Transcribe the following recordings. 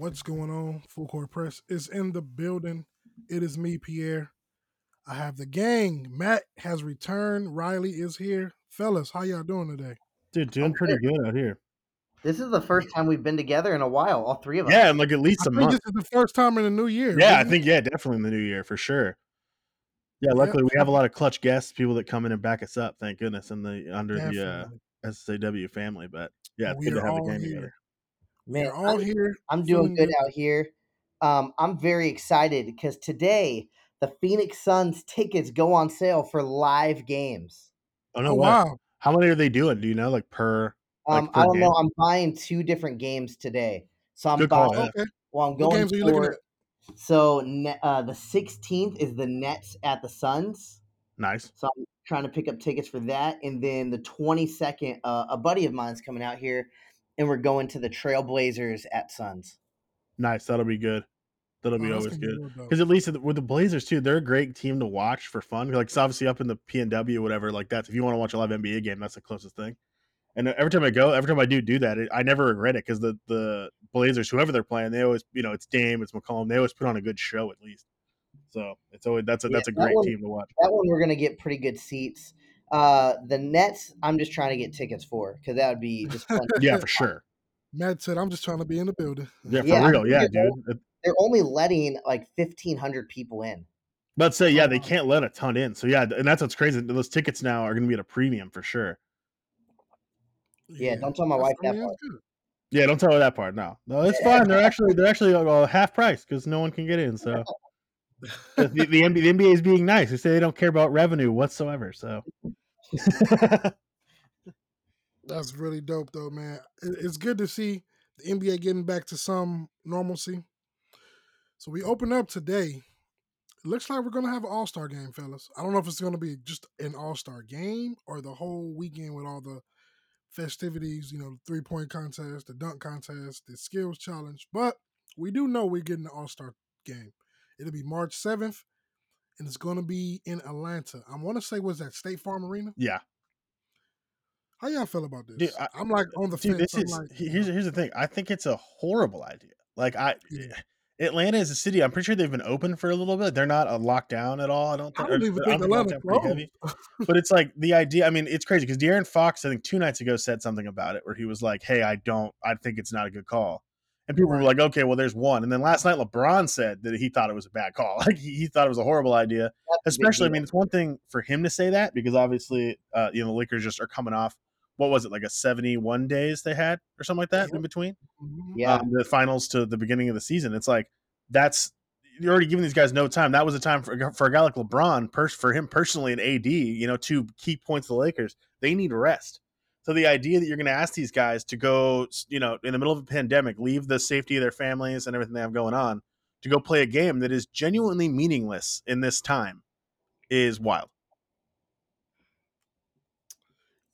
yo, yo, what's going on? Full Court Press is in the building. It is me, Pierre. I have the gang. Matt has returned. Riley is here. Fellas, how y'all doing today? Dude, doing pretty good out here. This is the first time we've been together in a while, all three of us. Yeah, and like at least I a think month. this is the first time in the new year. Yeah, I isn't it? think yeah, definitely in the new year for sure. Yeah, Yep. luckily we have a lot of clutch guests, people that come in and back us up. Thank goodness, in the under the Definitely. uh, SAW family. But yeah, it's We good to have the all game here. together. Man, We're all I'm, here. I'm doing feeling good out here. Um, I'm very excited because today the Phoenix Suns tickets go on sale for live games. Oh no, Oh, wow. How many are they doing? Do you know, like per? Like, Um, per I don't know. I'm buying two different games today, so I'm Good call, buying. yeah. Okay. Well, I'm going games are you looking for. So uh, the 16th is the Nets at the Suns. Nice. So I'm trying to pick up tickets for that, and then the 22nd, uh, a buddy of mine's coming out here, and we're going to the Trailblazers at Suns. Nice. That'll be good. That'll Oh, be that's always good. Because at least with the Blazers too, they're a great team to watch for fun. Like it's obviously up in the PNW or whatever. Like that's if you want to watch a live NBA game, that's the closest thing. And every time I go, every time I do do that, it, I never regret it because the the Blazers, whoever they're playing, they always you know it's Dame, it's McCollum, they always put on a good show at least. So it's always that's a Yeah, that's a that great one- team to watch. That one we're gonna get pretty good seats. Uh, the Nets, I'm just trying to get tickets for because that would be just fun. Yeah, for sure. Matt said, I'm just trying to be in the building. Yeah, for Yeah, real. Yeah, it's dude. It- They're only letting like 1,500 people in. But say yeah, they can't let a ton in. So yeah, and that's what's crazy. Those tickets now are going to be at a premium for sure. Yeah, don't tell my wife that part. that's good. Yeah, don't tell her that part. No, no, it's fine. They're actually they're actually uh, half price because no one can get in. So the, the, NBA, the NBA is being nice. They say they don't care about revenue whatsoever. So That's really dope, though, man. It- It's good to see the NBA getting back to some normalcy. So we open up today. It looks like we're gonna have an All Star game, fellas. I don't know if it's gonna be just an All Star game or the whole weekend with all the festivities. You know, the three point contest, the dunk contest, the skills challenge. But we do know we're getting the All Star game. It'll be March seventh, and it's gonna be in Atlanta. I want to say, was that State Farm Arena? yeah, How y'all feel about this? Dude, I- I'm like on the dude, fence. this I'm is like, here's here's the thing. I think it's a horrible idea. Like I, Yeah. Atlanta is a city. I'm pretty sure they've been open for a little bit. They're not a lockdown at all. I don't I think. don't even I think don't Atlanta locked down pretty closed. heavy. but it's like the idea. I mean, it's crazy because De'Aaron Fox, I think two nights ago, said something about it where he was like, "Hey, I don't. I think it's not a good call." And people were like, "Okay, well, there's one." And then last night, LeBron said that he thought it was a bad call. Like he, he thought it was a horrible idea. That's Especially, I mean, it's one thing for him to say that because obviously, uh, you know, the Lakers just are coming off. What was it like a 71 days they had or something like that in between? Mhm. yeah, um, the finals to the beginning of the season. It's like that's you're already giving these guys no time. That was a time for, for a guy like LeBron, pers- for him personally and AD, you know, two key points of the Lakers. They need rest. So the idea that you're going to ask these guys to go, you know, in the middle of a pandemic, leave the safety of their families and everything they have going on to go play a game that is genuinely meaningless in this time is wild.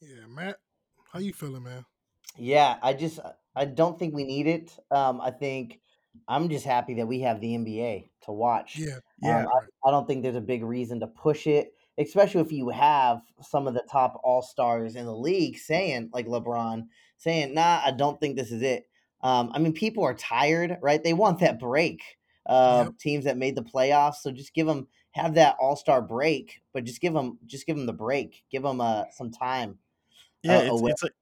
Yeah, Matt, how you feeling, man? yeah. I just I don't think we need it. Um, I think I'm just happy that we have the NBA to watch. Yeah, Yeah. Um, I, I don't think there's a big reason to push it, especially if you have some of the top all stars in the league saying, like LeBron, saying, "Nah, I don't think this is it." Um, I mean, people are tired, right? They want that break. Uh, Yep. Teams that made the playoffs, so just give them have that all star break, but just give them just give them the break, give them uh, some time. Yeah, uh, it's, it's like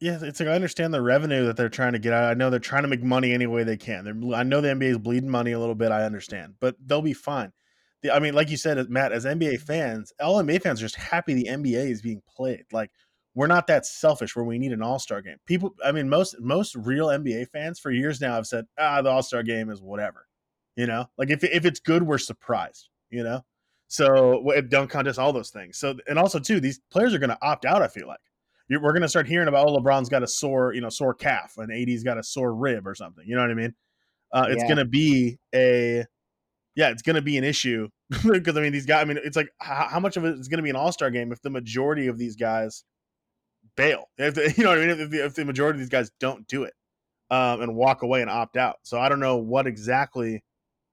yeah, it's like I understand the revenue that they're trying to get out. I know they're trying to make money any way they can. They're, I know the NBA is bleeding money a little bit. I understand, but they'll be fine. I mean, like you said, Matt, as NBA fans, all NBA fans are just happy the NBA is being played. Like we're not that selfish where we need an All Star game. People, I mean, most most real NBA fans for years now have said, ah, the All Star game is whatever. You know, like if if it's good, we're surprised. You know, so dunk contest, all those things. So and also too, these players are going to opt out. I feel like you're, we're going to start hearing about oh LeBron's got a sore you know sore calf and AD's got a sore rib or something. You know what I mean? Uh, it's Yeah. going to be a yeah, it's going to be an issue because I mean these guys. I mean it's like how, how much of it is going to be an All Star game if the majority of these guys bail? If you know what I mean? If the, if the majority of these guys don't do it um, and walk away and opt out. So I don't know what exactly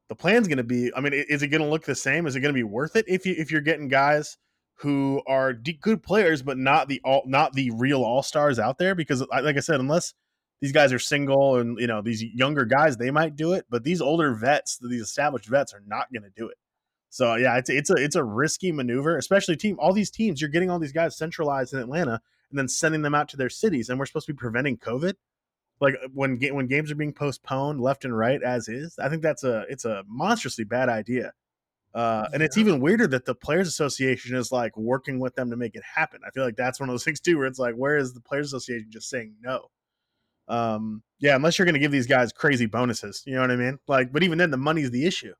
the plan's going to be. I mean, is it going to look the same? Is it going to be worth it if you if you're getting guys who are good players but not the all not the real all stars out there? Because like I said, unless these guys are single and you know these younger guys they might do it, but these older vets, these established vets, are not going to do it. So yeah, it's it's a it's a risky maneuver, especially team. All these teams, you're getting all these guys centralized in Atlanta and then sending them out to their cities, and we're supposed to be preventing COVID. Like when when games are being postponed left and right as is, I think that's a it's a monstrously bad idea. Uh, and it's even weirder that the players association is like working with them to make it happen. I feel like that's one of those things too, where it's like, where is the players association just saying no? Um, yeah, unless you're going to give these guys crazy bonuses, you know what I mean? Like, but even then, the money's the issue.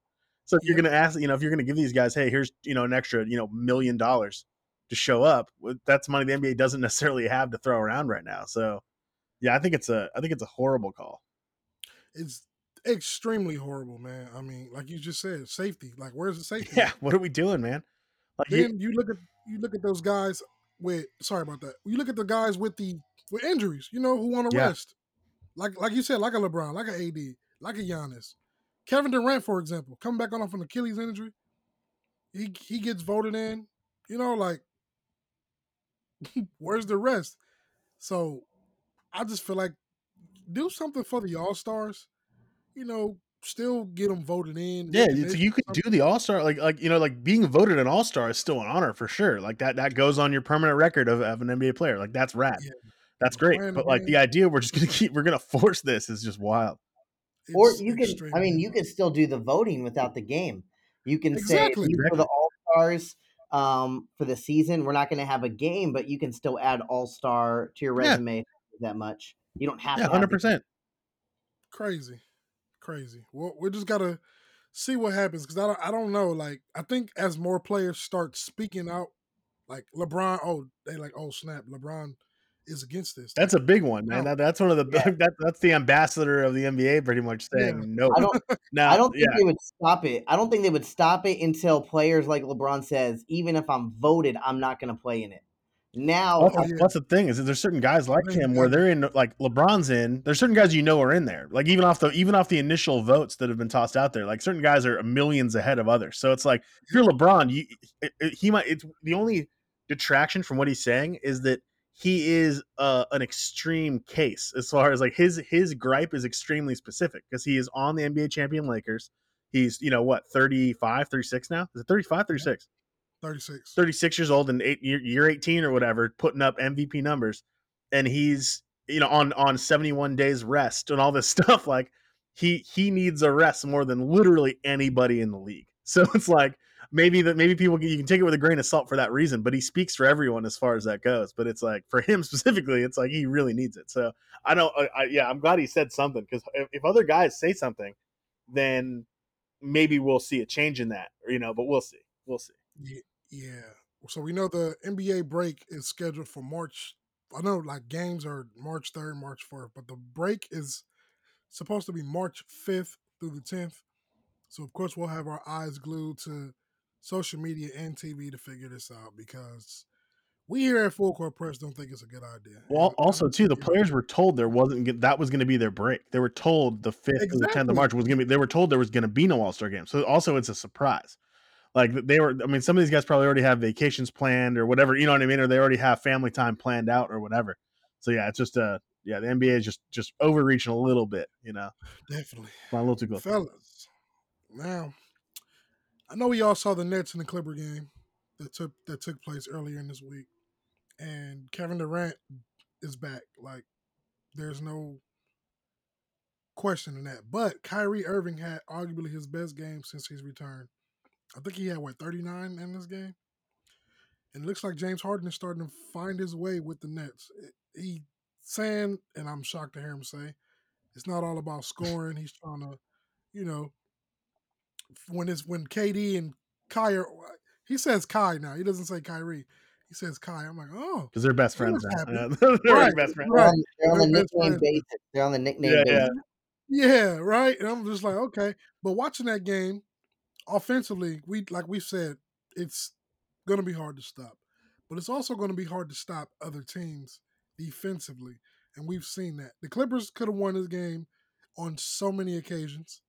So if you're going to ask, you know, if you're going to give these guys, hey, here's you know an extra, you know, million dollars to show up, that's money the NBA doesn't necessarily have to throw around right now. So, yeah, I think it's a, I think it's a horrible call. It's extremely horrible, man. I mean, like you just said, safety. Like, where's the safety? Yeah, what are we doing, man? Like, then you, you look at you look at those guys with sorry about that. You look at the guys with the with injuries, you know, who want to yeah. rest. Like like you said, like a LeBron, like a AD, like a Giannis. Kevin Durant, for example, coming back on off an Achilles injury, he he gets voted in. You know, like where's the rest? So I just feel like do something for the All Stars you know, still get them voted in. Yeah, so you could do the All Star, like like you know, like being voted an All Star is still an honor for sure. Like that that goes on your permanent record of, of an NBA player. Like that's rad. Yeah. That's great. But like the idea we're just gonna keep we're gonna force this is just wild. It's or you can I mean you can still do the voting without the game. You can exactly. say for the All Stars um for the season, we're not gonna have a game, but you can still add All Star to your resume yeah. that much. You don't have yeah, hundred percent. Crazy crazy. Well, we just gotta see what happens because I don't, I don't know. Like I think as more players start speaking out, like LeBron, oh they like oh snap, LeBron is against this. That's a big one, man. That, that's one of the yeah. that, that's the ambassador of the NBA pretty much saying yeah. no. I don't, now, I don't think yeah. they would stop it. I don't think they would stop it until players like LeBron says, even if I'm voted, I'm not going to play in it. Now, that's, oh, yeah. that's, the thing is that there's certain guys like him where they're in like LeBron's in. There's certain guys you know are in there, like even off the even off the initial votes that have been tossed out there. Like certain guys are millions ahead of others. So it's like if you're LeBron, you it, it, he might. It's the only detraction from what he's saying is that he is uh, an extreme case as far as like his his gripe is extremely specific because he is on the NBA champion Lakers. He's you know what 35, 36 now. Is it 35, 36? 36. 36 years old and eight, year 18 or whatever, putting up MVP numbers. And he's, you know, on, on 71 days rest and all this stuff. Like he, he needs a rest more than literally anybody in the league. So it's like, maybe that maybe people you can take it with a grain of salt for that reason, but he speaks for everyone as far as that goes. But it's like for him specifically, it's like he really needs it. So I don't, I, yeah, I'm glad he said something because if, if, other guys say something, then maybe we'll see a change in that, you know. But we'll see, we'll see. Yeah. So we know the NBA break is scheduled for March. I know like games are March 3rd, March 4th, but the break is supposed to be March 5th through the 10th. So of course we'll have our eyes glued to social media and TV to figure this out because we here at Full Court Press don't think it's a good idea. Well, also too, the players were told there wasn't that was going to be their break. They were told the fifth exactly. the tenth of March was going to be. They were told there was going to be no All Star game. So also it's a surprise. Like they were, I mean, some of these guys probably already have vacations planned or whatever, you know what I mean, or they already have family time planned out or whatever. So yeah, it's just uh yeah, the NBA is just just overreaching a little bit, you know. Definitely. a little too close. Fellas, now I know we all saw the Nets and the Clipper game that took that took place earlier in this week, and Kevin Durant is back. Like, there's no questioning that. But Kyrie Irving had arguably his best game since he's returned. I think he had what 39 in this game. And it looks like James Harden is starting to find his way with the Nets. He saying, and I'm shocked to hear him say, it's not all about scoring. He's trying to, you know, when it's when KD and Kai are, uh, he says Kai now. He doesn't say Kyrie. He says Kai. I'm like, oh, because they're best friends now. they're right, best friends. Right. They're, on, they're on the nickname basis. They're on the nickname yeah, basis. Yeah. yeah, right. And I'm just like, okay. But watching that game, offensively, we like we said, it's going to be hard to stop, but it's also going to be hard to stop other teams defensively, and we've seen that. The Clippers could have won this game on so many occasions,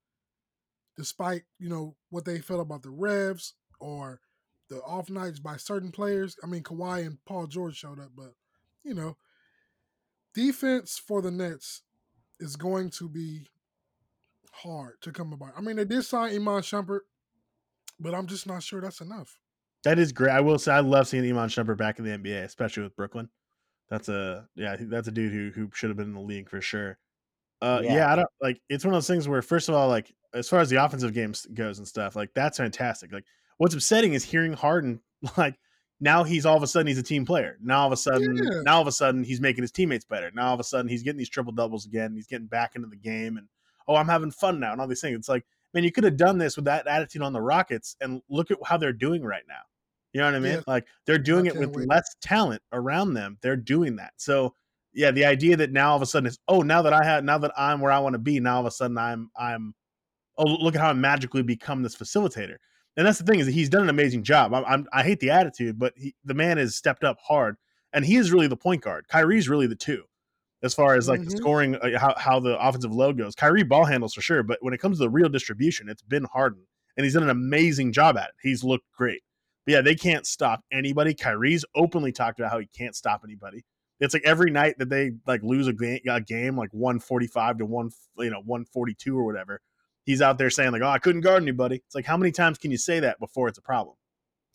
despite you know what they felt about the Revs or the off nights by certain players. I mean, Kawhi and Paul George showed up, but you know, defense for the Nets is going to be hard to come about. I mean, they did sign Iman Shumpert, but I'm just not sure that's enough. That is great. I will say I love seeing Iman Shumpert back in the NBA, especially with Brooklyn. That's a yeah, that's a dude who who should have been in the league for sure. Uh, yeah. Yeah. I don't like. It's one of those things where, first of all, like as far as the offensive games goes and stuff, like that's fantastic. Like what's upsetting is hearing Harden like now he's all of a sudden he's a team player. Now all of a sudden, Yeah. now all of a sudden he's making his teammates better. Now all of a sudden he's getting these triple doubles again. He's getting back into the game, and oh, I'm having fun now, and all these things. It's like, man, you could have done this with that attitude on the Rockets, and look at how they're doing right now. You know what I mean? Yeah. Like they're doing it with wait. less talent around them. They're doing that. So yeah, the idea that now all of a sudden it's oh now that I have now that I'm where I want to be, now all of a sudden I'm I'm oh look at how I magically become this facilitator. And that's the thing is that he's done an amazing job. I'm, I'm I hate the attitude, but he, the man has stepped up hard, and he is really the point guard. Kyrie's really the two, as far as like the Mhm. scoring, uh, how how the offensive load goes. Kyrie ball handles for sure, but when it comes to the real distribution, it's been Harden, and he's done an amazing job at it. He's looked great. But yeah, they can't stop anybody. Kyrie's openly talked about how he can't stop anybody. It's like every night that they like lose a, ga- a game, like one forty five to one, you know, one forty two or whatever. He's out there saying like, "Oh, I couldn't guard anybody." It's like, how many times can you say that before it's a problem?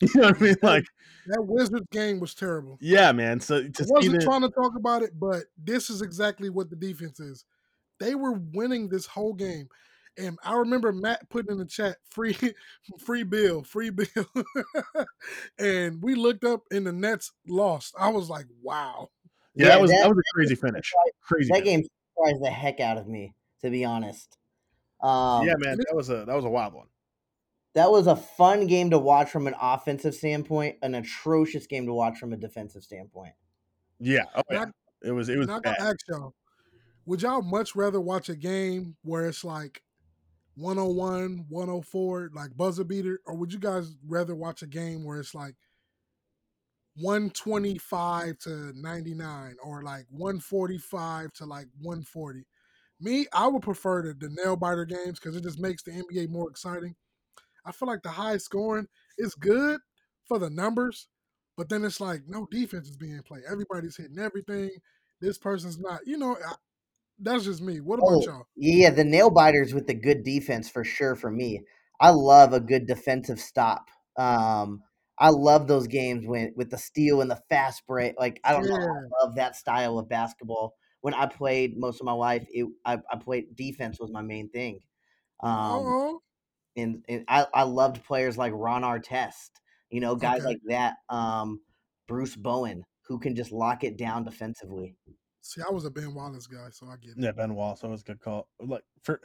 You know what I mean? Like, That Wizards game was terrible. yeah, man. So to I wasn't trying to talk about it, but this is exactly what the defense is. They were winning this whole game. And I remember Matt putting in the chat, free free Beal, free Beal. and we looked up and the Nets lost. I was like, wow. Yeah, Yeah, that was that, that- was a crazy finish. Crazy. That game surprised the heck out of me, to be honest. Um, yeah, man, that was a that was a wild one. That was a fun game to watch from an offensive standpoint, an atrocious game to watch from a defensive standpoint. Yeah, oh, And I- yeah. It was it was And I gotta bad. ask y'all, would y'all much rather watch a game where it's like 101, 104, like buzzer beater, or would you guys rather watch a game where it's like 125 to 99 or like 145 to like 140? Me, I would prefer the, the nail biter games because it just makes the NBA more exciting. I feel like the high scoring is good for the numbers, but then it's like no defense is being played. Everybody's hitting everything. This person's not, you know, I, that's just me. What about Oh, y'all? yeah, the nail biters with the good defense for sure for me. I love a good defensive stop. Um, I love those games when with the steal and the fast break. Like I don't know, I love that style of basketball. When I played most of my life, it, I, I played defense was my main thing. Um, Oh, and, and I, I loved players like Ron Artest, you know, guys Okay. like that. Um, Bruce Bowen, who can just lock it down defensively. see, I was a Ben Wallace guy, so I get it. Yeah, Ben Wallace, that was a good call. Like for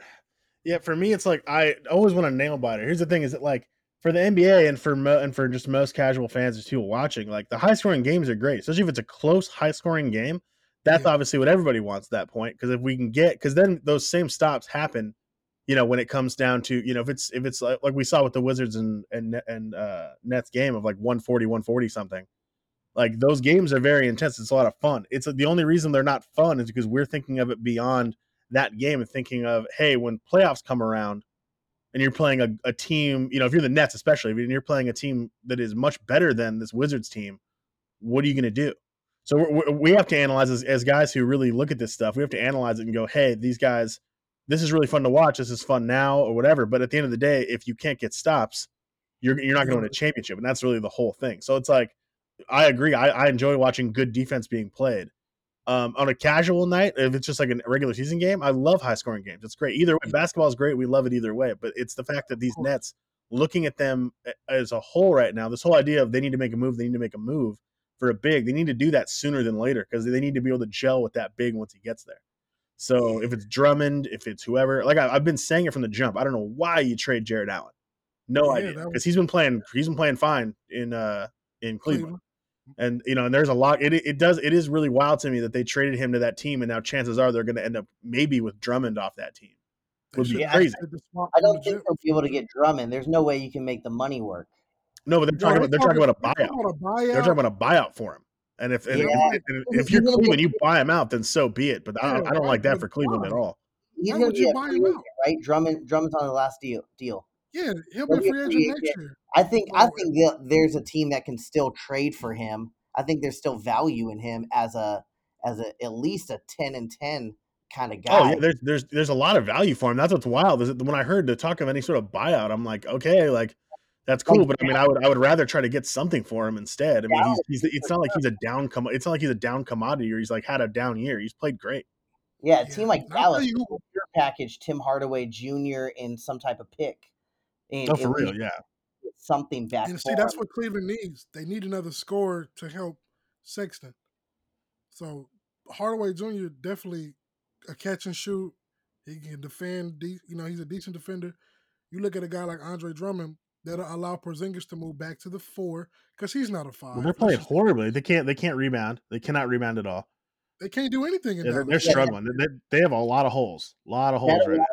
yeah, for me, it's like I always want a nail biter. Here's the thing: is that like for the NBA and for mo- and for just most casual fans, just people watching, like the high scoring games are great, especially if it's a close, high scoring game. That's Yeah. obviously what everybody wants at that point because if we can get because then those same stops happen. You know, when it comes down to you know if it's if it's like, like we saw with the Wizards and and and uh, Nets game of like 140, 140 something. Like those games are very intense. It's a lot of fun. It's the only reason they're not fun is because we're thinking of it beyond that game and thinking of, hey, when playoffs come around and you're playing a, a team, you know, if you're the Nets, especially, and you're playing a team that is much better than this Wizards team, what are you going to do? So we're, we're- have to analyze as, as guys who really look at this stuff. We have to analyze it and go, hey, these guys, this is really fun to watch. This is fun now or whatever. But at the end of the day, if you can't get stops, you're you're not going to win a championship, and that's really the whole thing. So it's like, I agree. I, I enjoy watching good defense being played. Um, on a casual night, if it's just like a regular season game, I love high scoring games. It's great. Either way, basketball is great. We love it either way. But it's the fact that these. Nets, looking at them as a whole right now, this whole idea of they need to make a move, they need to make a move for a big, they need to do that sooner than later because they need to be able to gel with that big once he gets there. So if it's Drummond, if it's whoever, like I, I've been saying it from the jump, I don't know why you trade Jarrett Allen. No Yeah, idea that was- because he's been playing. He's been playing fine in uh in Cleveland Cleveland. And you know, and there's a lot. It it does. It is really wild to me that they traded him to that team, and now chances are they're going to end up maybe with Drummond off that team. Would be should have crazy. traded I don't think they'll be able to get Drummond. There's no way you can make the money work. No, but they're No, talking about they're talking about a buyout. a buyout. They're talking about a buyout for him. And if and, Yeah. if, and if you're Cleveland, you buy him out, then so be it. But I don't, I don't like that for Cleveland at why? all. He's Why going would to be you buy him agent, out? right? Drummond, Drummond's on the last deal. Deal. Yeah, he'll He'll be a be free free agent next year. I think. I think that there's a team that can still trade for him. I think there's still value in him as a as a at least a ten and ten kind of guy. Oh yeah, there's there's there's a lot of value for him. That's what's wild. Is when I heard the talk of any sort of buyout, I'm like, okay, like that's cool, Like, but I mean, I would I would rather try to get something for him instead. I mean, he's, he's it's not like he's a down com- it's not like he's a down commodity or he's like had a down year. He's played great. yeah, a Yeah. team like And I'll tell Dallas you who- package Tim Hardaway Jr. in some type of pick. And Oh, for at real, least yeah. Get something back. And see, for that's him. what Cleveland needs. They need another scorer to help Sexton. So Hardaway Jr. definitely a catch and shoot. He can defend. De- you know, he's a decent defender. You look at a guy like Andre Drummond that'll allow Porzingis to move back to the four because he's not a five. Well, they're playing just- horribly. They can't they can't rebound. They cannot rebound at all. They can't do anything in Yeah, they're, they're struggling. They, they- they have a lot of holes. A lot of holes right now.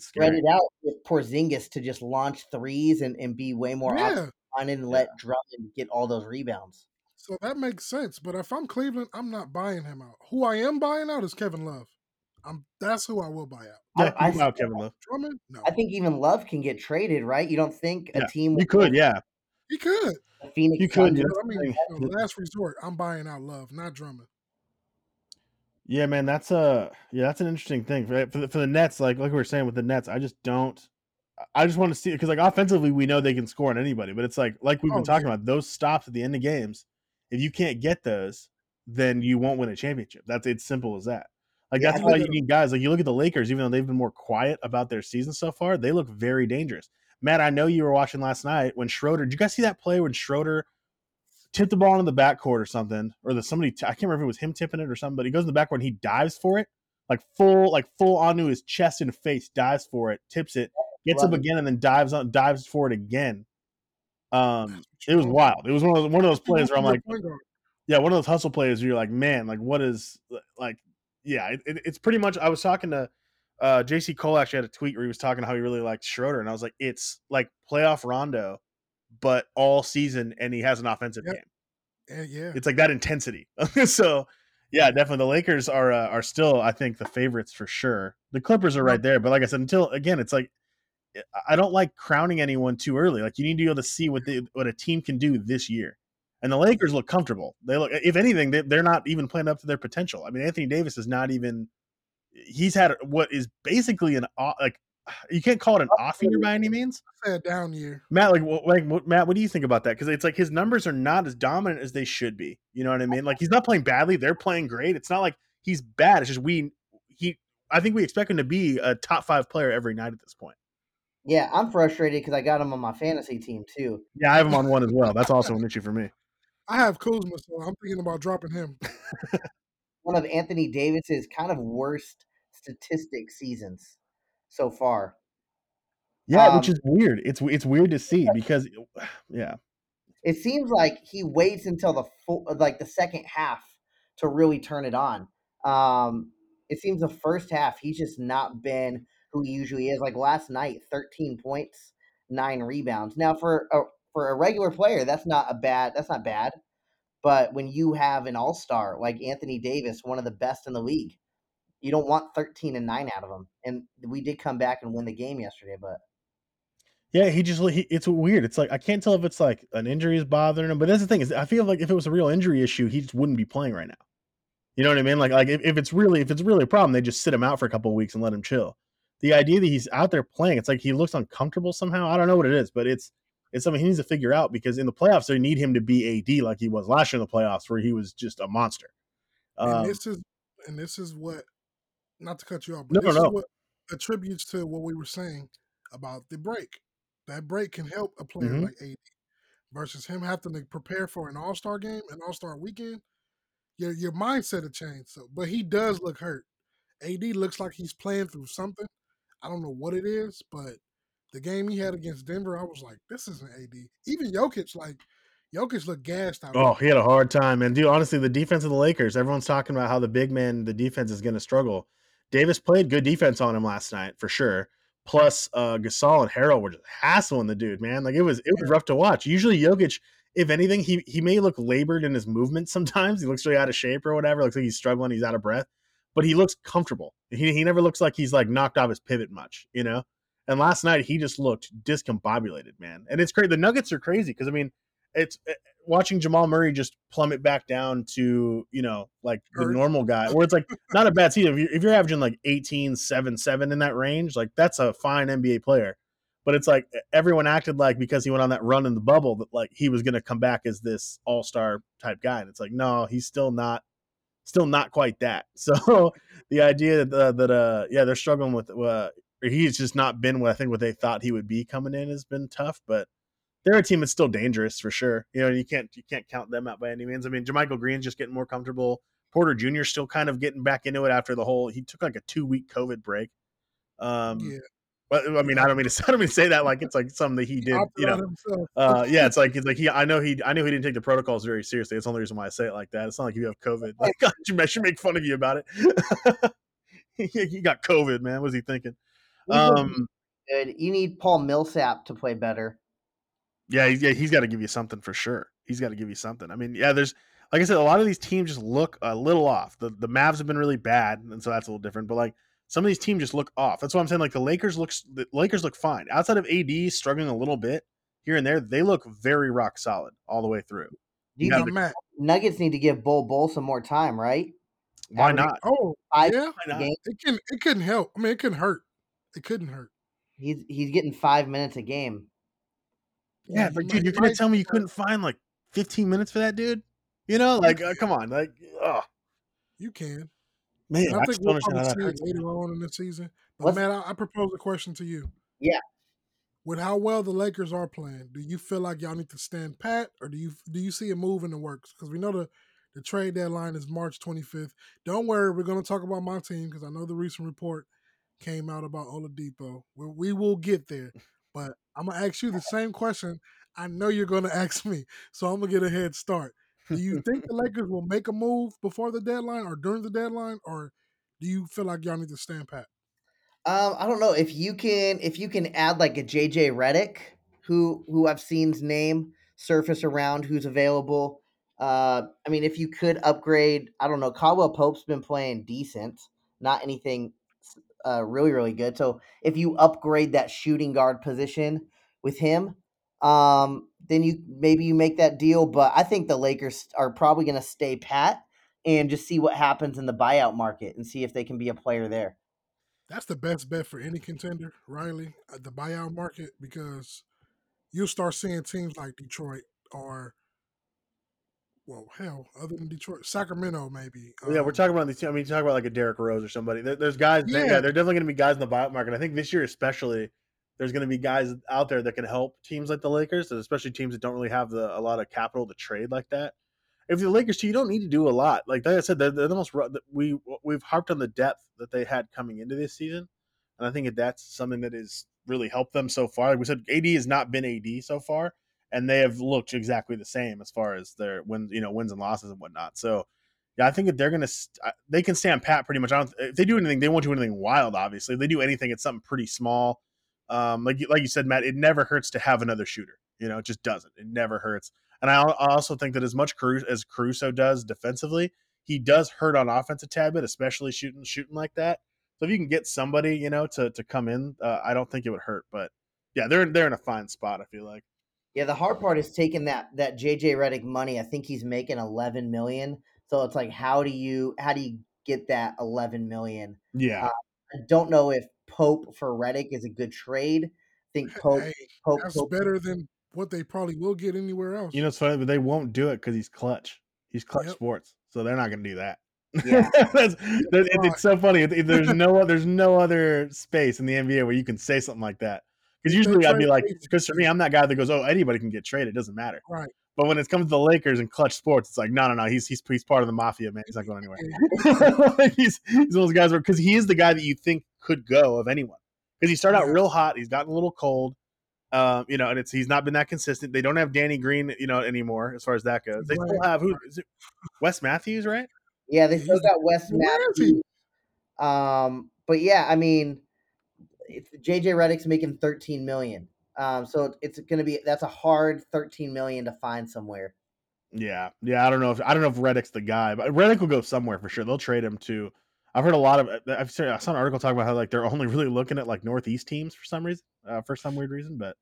It's spread it out with Porzingis to just launch threes and, and be way more Yeah. on and let Drummond get all those rebounds. So that makes sense. But if I'm Cleveland, I'm not buying him out. Who I am buying out is Kevin Love. I'm that's who I will buy out. Yeah, I- I- wow, Kevin Love. Drummond, no, I think even Love can get traded, right? You don't think a team You with could, yeah. he could. Phoenix You could, yeah. I mean, you know, last resort, I'm buying out Love, not Drummond. Yeah, man, that's a yeah, that's an interesting thing for for the, for the Nets. Like like we were saying with the Nets, I just don't. I just want to see because like offensively, we know they can score on anybody, but it's like like we've been Oh, talking about those stops at the end of games. If you can't get those, then you won't win a championship. That's it's simple as that. Like Yeah, that's why you need guys like you look at the Lakers, even though they've been more quiet about their season so far, they look very dangerous. Matt, I know you were watching last night when Schroeder. Did you guys see that play when Schroeder tipped the ball into the backcourt or something, or the somebody I can't remember if it was him tipping it or something, but he goes in the backcourt and he dives for it, like full, like full onto his chest and face, dives for it, tips it, gets up again, and then dives on, dives for it again. Um, it was wild. It was one of those, one of those plays where I'm like, to be a point guard. yeah, one of those hustle plays where you're like, man, like what is like, yeah, it, it- it's pretty much. I was talking to uh, JC Cole actually had a tweet where he was talking how he really liked Schroeder, and I was like, it's like playoff Rondo, but all season, and he has an offensive Yep. game. Yeah, yeah. It's like that intensity. so, yeah, definitely the Lakers are uh, are still, I think, the favorites for sure. The Clippers are right there, but like I said, until again, it's like eh, I- I don't like crowning anyone too early. Like you need to be able to see what the what a team can do this year. And the Lakers look comfortable. They look, if anything, they, they're not even playing up to their potential. I mean, Anthony Davis is not even. Eh, he's had what is basically an like you can't call it an off year by any means. Say a down year. Matt, like, what, like, what, Matt, what do you think about that? Because it's like his numbers are not as dominant as they should be. You know what I mean? Like he's not playing badly; they're playing great. It's not like he's bad. It's just we he. I think we expect him to be a top five player every night at this point. Yeah, I'm frustrated because I got him on my fantasy team too. Yeah, I have him on one as well. That's also an issue for me. I have Kuzma, so I'm thinking about dropping him. One of Anthony Davis's kind of worst statistic seasons so far. Yeah, which Um, is weird. It's it's weird to see because, yeah, It seems like he waits until the full, like the second half to really turn it on. Um, it seems the first half he's just not been who he usually is. Like last night, 13 points, nine rebounds. Now for a for a regular player, that's not a bad. That's not bad. But when you have an all star like Anthony Davis, one of the best in the league, you don't want 13 and nine out of him. And we did come back and win the game yesterday, but yeah, he just he, it's weird. It's like I can't tell if it's like an injury is bothering him, but that's the thing is I feel like if it was a real injury issue, he just wouldn't be playing right now. You know what I mean? Like like if, if it's really if it's really a problem, they just sit him out for a couple of weeks and let him chill. The idea that he's out there playing, it's like he looks uncomfortable somehow. I don't know what it is, but it's it's something he needs to figure out because in the playoffs they need him to be AD like he was last year in the playoffs, where he was just a monster. and Um, this is and this is what not to cut you off, No, but this no. is what attributes to what we were saying about the break. That break can help a player Mhm. like AD versus him having to prepare for an All Star game, an All Star weekend. Your your mindset will change. So, but he does look hurt. AD looks like he's playing through something. I don't know what it is, but the game he had against Denver, I was like, this isn't AD. Even Jokic, like Jokic looked gassed out. Oh, he had a hard time, man. Dude, honestly, the defense of the Lakers, everyone's talking about how the big man, the defense is going to struggle. Davis played good defense on him last night for sure. Plus, uh, Gasol and Harrell were just hassling the dude, man. Like it was, it was rough to watch. Usually, Jokic, if anything, he he may look labored in his movements sometimes. He looks really out of shape or whatever. Looks like he's struggling. He's out of breath, but he looks comfortable. He he never looks like he's like knocked off his pivot much, you know. And last night he just looked discombobulated, man. And it's crazy. The Nuggets are crazy because I mean, it's eh, watching Jamal Murray just plummet back down to you know like the Hurt. normal guy, where it's like not a bad season. If you're, if you're averaging like 18, 7, 7 in that range, like that's a fine NBA player. But it's like everyone acted like because he went on that run in the bubble that like he was going to come back as this all star type guy, and it's like no, he's still not, still not quite that. So the idea that uh, that uh yeah they're struggling with uh, he's just not been what I think what they thought he would be coming in has been tough, but they're a team that's still dangerous for sure. You know, you can't you can't count them out by any means. I mean, JaMychal Green's just getting more comfortable. Porter Jr. still kind of getting back into it after the whole he took like a two week COVID break. Um Yeah. but I mean, I don't mean to I don't mean to say that like it's like something that he did, Opted you know. Uh, yeah, it's like it's like he. I know he. I knew he didn't take the protocols very seriously. That's the only reason why I say it like that. It's not like you have COVID. Like I should make fun of you about it. he got COVID, man. What was he thinking? Um, good. You need Paul Millsap to play better. Yeah, yeah, he's got to give you something for sure. He's got to give you something. I mean, yeah, there's like I said, a lot of these teams just look a little off. The the Mavs have been really bad, and so that's a little different. But like some of these teams just look off. That's what I'm saying. Like the Lakers looks, the Lakers look fine outside of AD struggling a little bit here and there. They look very rock solid all the way through. Do you Yeah, think Matt. Nuggets need to give Bol Bol some more time, right? Why Average not? Oh, Five yeah. Why not? It can it couldn't help. I mean, it couldn't hurt. It couldn't hurt. He's he's getting five minutes a game. Yeah, like, might- dude, you're gonna tell me you couldn't find like 15 minutes for that dude? You know, like, uh, come on, like, oh You can. man, And I, I think we'll probably that see it later on in the season. But Let's- Matt, I, I propose a question to you. Yeah. With how well the Lakers are playing, do you feel like y'all need to stand pat, or do you do you see a move in the works? Because we know the the trade deadline is March 25th. Don't worry, we're going to talk about my team because I know the recent report came out about Oladipo. We, we will get there, but I'm gonna ask you the same question. I know you're to ask me, so I'm gonna get a head start. Do you think the Lakers will make a move before the deadline or during the deadline, or do you feel like y'all need to stand pat? Um, I don't know if you can if you can add like a JJ Redick, who who I've seen's name surface around, who's available. Uh, I mean, if you could upgrade, I don't know. Caldwell Pope's been playing decent, not anything uh, really really good. So if you upgrade that shooting guard position with him, um, then you maybe you make that deal. But I think the Lakers are probably going to stay pat and just see what happens in the buyout market and see if they can be a player there. That's the best bet for any contender, Riley, the buyout market, because you'll start seeing teams like Detroit or, well, hell, other than Detroit, Sacramento maybe. Well, yeah, we're um, talking about these. I mean, you talk about like a Derrick Rose or somebody. There, there's guys. Yeah. Yeah. they're definitely going to be guys in the buyout market. I think this year, especially, there's going to be guys out there that can help teams like the Lakers, especially teams that don't really have the, a lot of capital to trade like that. If the Lakers, too, you don't need to do a lot. Like I said, they're, they're the most. We we've harped on the depth that they had coming into this season, and I think that that's something that has really helped them so far. Like we said, AD has not been AD so far, and they have looked exactly the same as far as their wins, you know, wins and losses and whatnot. So, yeah, I think that they're gonna st- they can stand pat pretty much. I don't if they do anything, they won't do anything wild. Obviously, if they do anything, it's something pretty small. Um, like like you said, Matt, it never hurts to have another shooter. You know, it just doesn't. It never hurts. And I, I also think that as much Caruso, as Caruso does defensively, he does hurt on offense a tad bit, especially shooting shooting like that. So if you can get somebody, you know, to to come in, uh, I don't think it would hurt. But yeah, they're they're in a fine spot. I feel like. Yeah, the hard part is taking that that JJ Redick money. I think he's making eleven million. So it's like, how do you how do you get that eleven million? Yeah, uh, I don't know if Pope for Redick is a good trade. I think Pope Hey, Pope, that's Pope better than what they probably will get anywhere else. you know it's funny, but they won't do it because he's Klutch. He's Klutch Yep. sports, so they're not going to do that. Yeah. That's, that- it- it's so funny. It- it- there's no there's no other space in the NBA where you can say something like that. Because usually I'd be like, because for me, I'm that guy that goes, oh, anybody can get traded. It doesn't matter. right. But when it comes to the Lakers and Klutch Sports, it's like, no, no, no. He's he's he's part of the mafia, man. He's not going anywhere. he's he's one of those guys where because he is the guy that you think could go of anyone. Because he started out real hot, he's gotten a little cold. Um, you know, and it's he's not been that consistent. They don't have Danny Green, you know, anymore as far as that goes. They still have who is it? Wes Matthews, right? Yeah, they still got Wes Where is he? Matthews. Um, but yeah, I mean, it's, JJ Redick's making thirteen million. Um, so it's going to be that's a hard thirteen million to find somewhere. Yeah, yeah. I don't know if I don't know if Redick's the guy, but Redick will go somewhere for sure. They'll trade him to. I've heard a lot of. I've seen, I saw an article talking about how like they're only really looking at like Northeast teams for some reason, uh, for some weird reason. But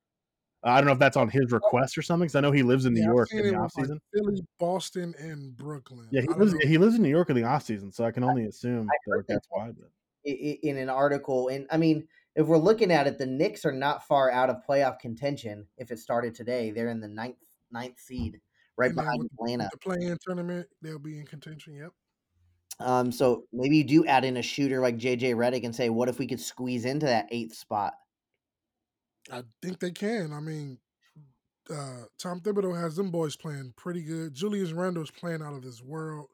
I don't know if that's on his request or something because I know he lives in New Yeah, York in the with, off like. Philly, Boston, and Brooklyn. Yeah, he lives know. he lives in New York in the off season, so I can only assume I that that that's why. But i- i- in an article, and I mean, if we're looking at it, the Knicks are not far out of playoff contention. If it started today, they're in the ninth ninth seed, right And behind with, Atlanta. with the play-in tournament, they'll be in contention. Yep. Um, so maybe you do add in a shooter like JJ Redick and say, what if we could squeeze into that eighth spot? I think they can. I mean, uh, Tom Thibodeau has them boys playing pretty good. Julius Randle's playing out of this world.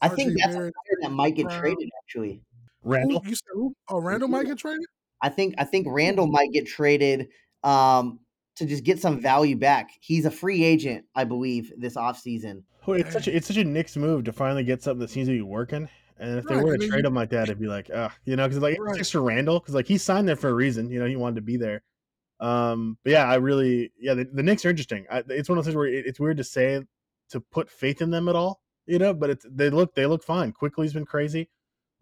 I think RJ that's a Barrett, player that might get Brown. traded. Actually, Who, Randle, you said who? Oh, Randle might get traded. I think I think Randle might get traded um, to just get some value back. He's a free agent, I believe, this offseason. Well, it's such a, it's such a Knicks move to finally get something that seems to be working. And if they were and to then trade him like that, it'd be like, ah, you know, because like it's Right. extra Randle because like he signed there for a reason. You know, he wanted to be there. Um, but yeah, I really, yeah, the, the Knicks are interesting. I, it's one of those things where it, it's weird to say to put faith in them at all, you know, but it's they look they look fine. Quickley's been crazy.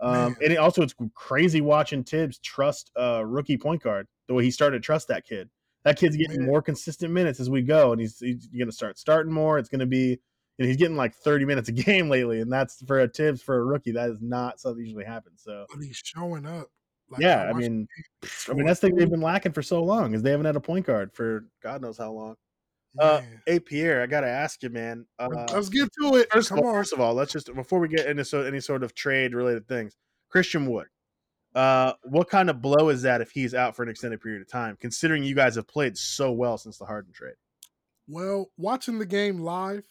Um, and it, also it's crazy watching Thibs trust uh rookie point guard the way he started to trust that kid. That kid's getting Man. more consistent minutes as we go, and he's he's going to start starting more. It's going to be know, he's getting like 30 minutes a game lately, and that's for a Thibs for a rookie. That is not something that usually happens. So But he's showing up. Like, yeah, I mean, I mean that's the thing they've been lacking for so long is they haven't had a point guard for God knows how long. Uh, hey Pierre, I got to ask you, man. Uh, Let's get to it. first, Come of all, on. first of all, let's just before we get into so, any sort of trade related things, Christian Wood. Uh, what kind of blow is that if he's out for an extended period of time? Considering you guys have played so well since the Harden trade. Well, watching the game live,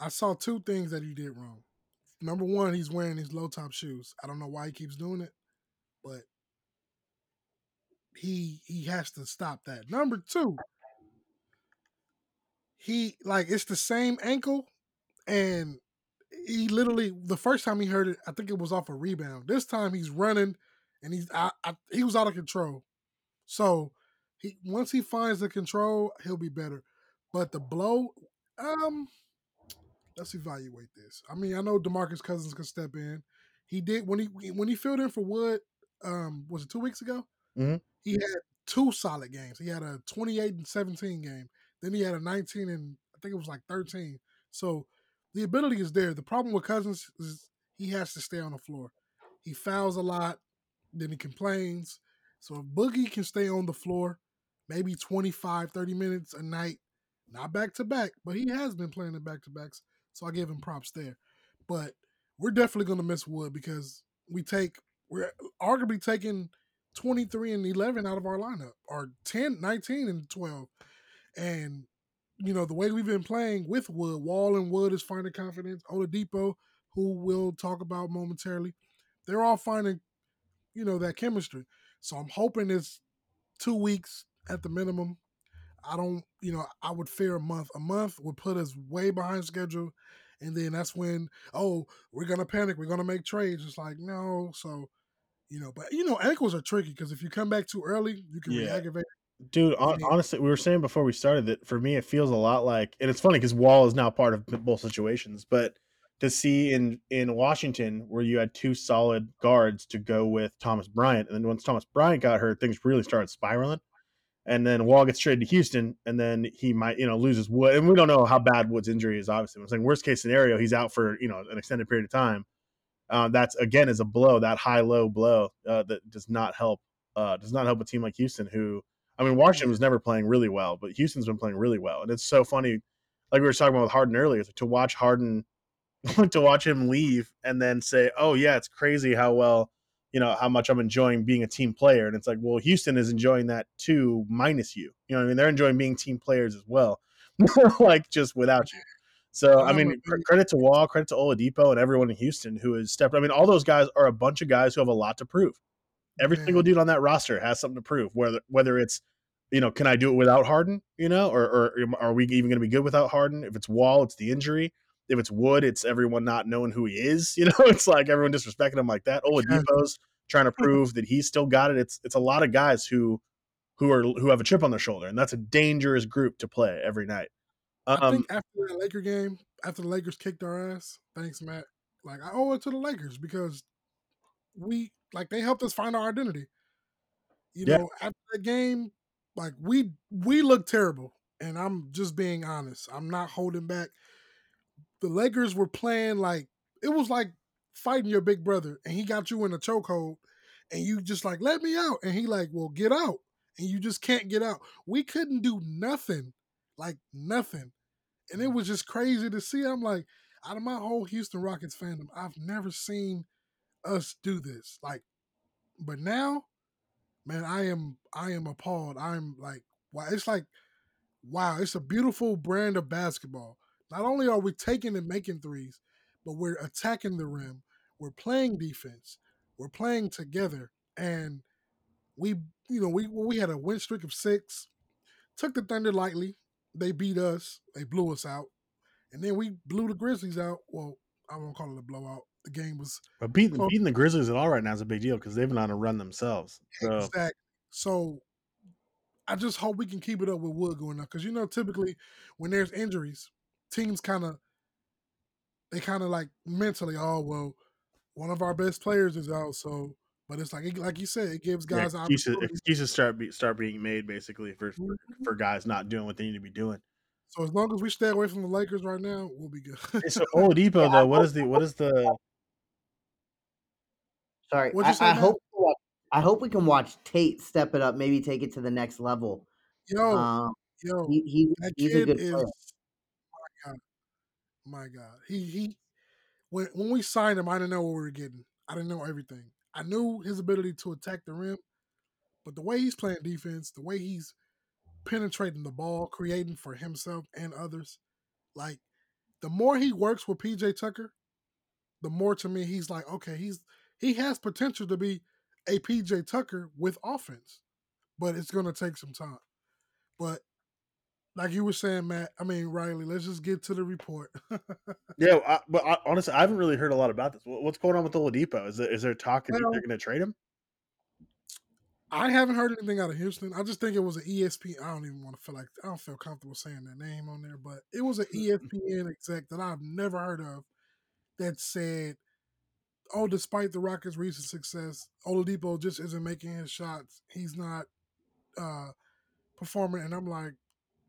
I saw two things that he did wrong. Number one, he's wearing his low top shoes. I don't know why he keeps doing it, but he he has to stop that. Number two, he like it's the same ankle, and he literally the first time he heard it, I think it was off a rebound. This time he's running, and he's I, I, he was out of control. So he once he finds the control, he'll be better. But the blow, um, let's evaluate this. I mean, I know DeMarcus Cousins can step in. He did when he when he filled in for Wood. Um, was it two weeks ago? Mhm. He had two solid games. He had a 28 and 17 game. Then he had a 19 and I think it was like 13. So the ability is there. The problem with Cousins is he has to stay on the floor. He fouls a lot, then he complains. So if Boogie can stay on the floor, maybe 25, 30 minutes a night, not back to back, but he has been playing the back to backs. So I give him props there. But we're definitely going to miss Wood because we take, we're arguably taking 23 and 11 out of our lineup, or 10, 19 and 12. And, you know, the way we've been playing with Wood, Wall and Wood is finding confidence. Oladipo, who we'll talk about momentarily, they're all finding, you know, that chemistry. So I'm hoping it's two weeks at the minimum. I don't, you know, I would fear a month. A month would put us way behind schedule. And then that's when, oh, we're going to panic. We're going to make trades. It's like, no. So, you know, but, you know, ankles are tricky because if you come back too early, you can Yeah. re-aggravate. Dude, hon- mean- honestly, we were saying before we started that for me, it feels a lot like, and it's funny because Wall is now part of both situations, but to see in in Washington where you had two solid guards to go with Thomas Bryant, and then once Thomas Bryant got hurt, things really started spiraling. And then Wall gets traded to Houston, and then he might, you know, loses Wood. And we don't know how bad Wood's injury is. Obviously, I'm saying worst case scenario, he's out for you know an extended period of time. Uh, that's again is a blow, that high low blow uh, that does not help. Uh, does not help a team like Houston, who I mean, Washington was never playing really well, but Houston's been playing really well, and it's so funny. Like we were talking about with Harden earlier, to watch Harden, to watch him leave, and then say, "Oh yeah, it's crazy how well, you know, how much I'm enjoying being a team player." And it's like, well, Houston is enjoying that too, minus you. You know, what I mean, they're enjoying being team players as well, like just without you. So oh, I mean, a cr- big- credit to Wall, credit to Oladipo, and everyone in Houston who has stepped. I mean, all those guys are a bunch of guys who have a lot to prove. Every single dude on that roster has something to prove. Whether whether it's you know, can I do it without Harden? You know, or, or are we even going to be good without Harden? If it's Wall, it's the injury. If it's Wood, it's everyone not knowing who he is. You know, it's like everyone disrespecting him like that. Oladipo's trying to prove that he's still got it. It's it's a lot of guys who who are who have a chip on their shoulder, and that's a dangerous group to play every night. I Um, think after that Laker game, after the Lakers kicked our ass, thanks, Matt. Like I owe it to the Lakers because we like they helped us find our identity. You Yeah. know, after that game, like we we look terrible, and I'm just being honest. I'm not holding back. The Lakers were playing like it was like fighting your big brother, and he got you in a chokehold, and you just like let me out, and he like, well, get out, and you just can't get out. We couldn't do nothing, like nothing, and it mm. was just crazy to see. I'm like, out of my whole Houston Rockets fandom, I've never seen us do this. Like, but now, man, I am I am appalled. I'm like, wow, it's like, wow, it's a beautiful brand of basketball. Not only are we taking and making threes, but we're attacking the rim. We're playing defense. We're playing together, and we, you know, we we had a win streak of six. Took the Thunder lightly. They beat us. They blew us out, and then we blew the Grizzlies out. Well, I won't call it a blowout. The game was But beating, beating the Grizzlies at all right now is a big deal because they've been on a run themselves. So Exactly. So I just hope we can keep it up with Wood going up because you know typically when there's injuries, teams kind of they kind of like mentally, oh well, one of our best players is out, so. But it's like like you said, it gives yeah, guys excuses, opportunities. excuses start be, start being made basically for, for Mhm. for guys not doing what they need to be doing. So as long as we stay away from the Lakers right now, we'll be good. So Oladipo though, what is the what is the Sorry, I, I hope I hope we can watch Tate step it up, maybe take it to the next level. yo, Um, yo, he, he that he's a good is player. my god, my god. He he when when we signed him, I didn't know what we were getting. I didn't know everything. I knew his ability to attack the rim, but the way he's playing defense, the way he's penetrating the ball, creating for himself and others, like the more he works with PJ Tucker, the more to me he's like, okay, he's he has potential to be a PJ Tucker with offense, but it's gonna take some time. But like you were saying, Matt, I mean Riley, let's just get to the report. yeah? I, but I, honestly, I haven't really heard a lot about this. What's going on with Oladipo? Is there, is there talk that Well- they're going to trade him? I haven't heard anything out of Houston. I just think it was an ESPN. I don't even want to feel like I don't feel comfortable saying their name on there, but it was an ESPN exec that I've never heard of that said, "Oh, despite the Rockets' recent success, Oladipo just isn't making his shots. He's not uh, performing." And I'm like,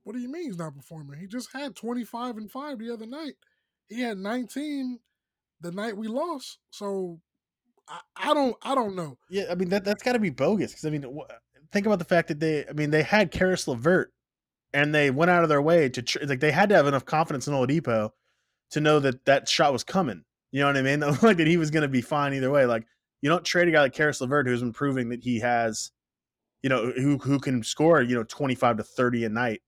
"What do you mean he's not performing? He just had 25 and five the other night. He had 19 the night we lost. So I, I don't, I don't know. Yeah, I mean that that's got to be bogus because I mean, wh- think about the fact that they, I mean, they had Caris LeVert, and they went out of their way to tr- like they had to have enough confidence in Oladipo to know that that shot was coming. You know what I mean? like that he was going to be fine either way. Like you don't trade a guy like Caris LeVert who's been proving that he has, you know, who who can score you know twenty five to thirty a night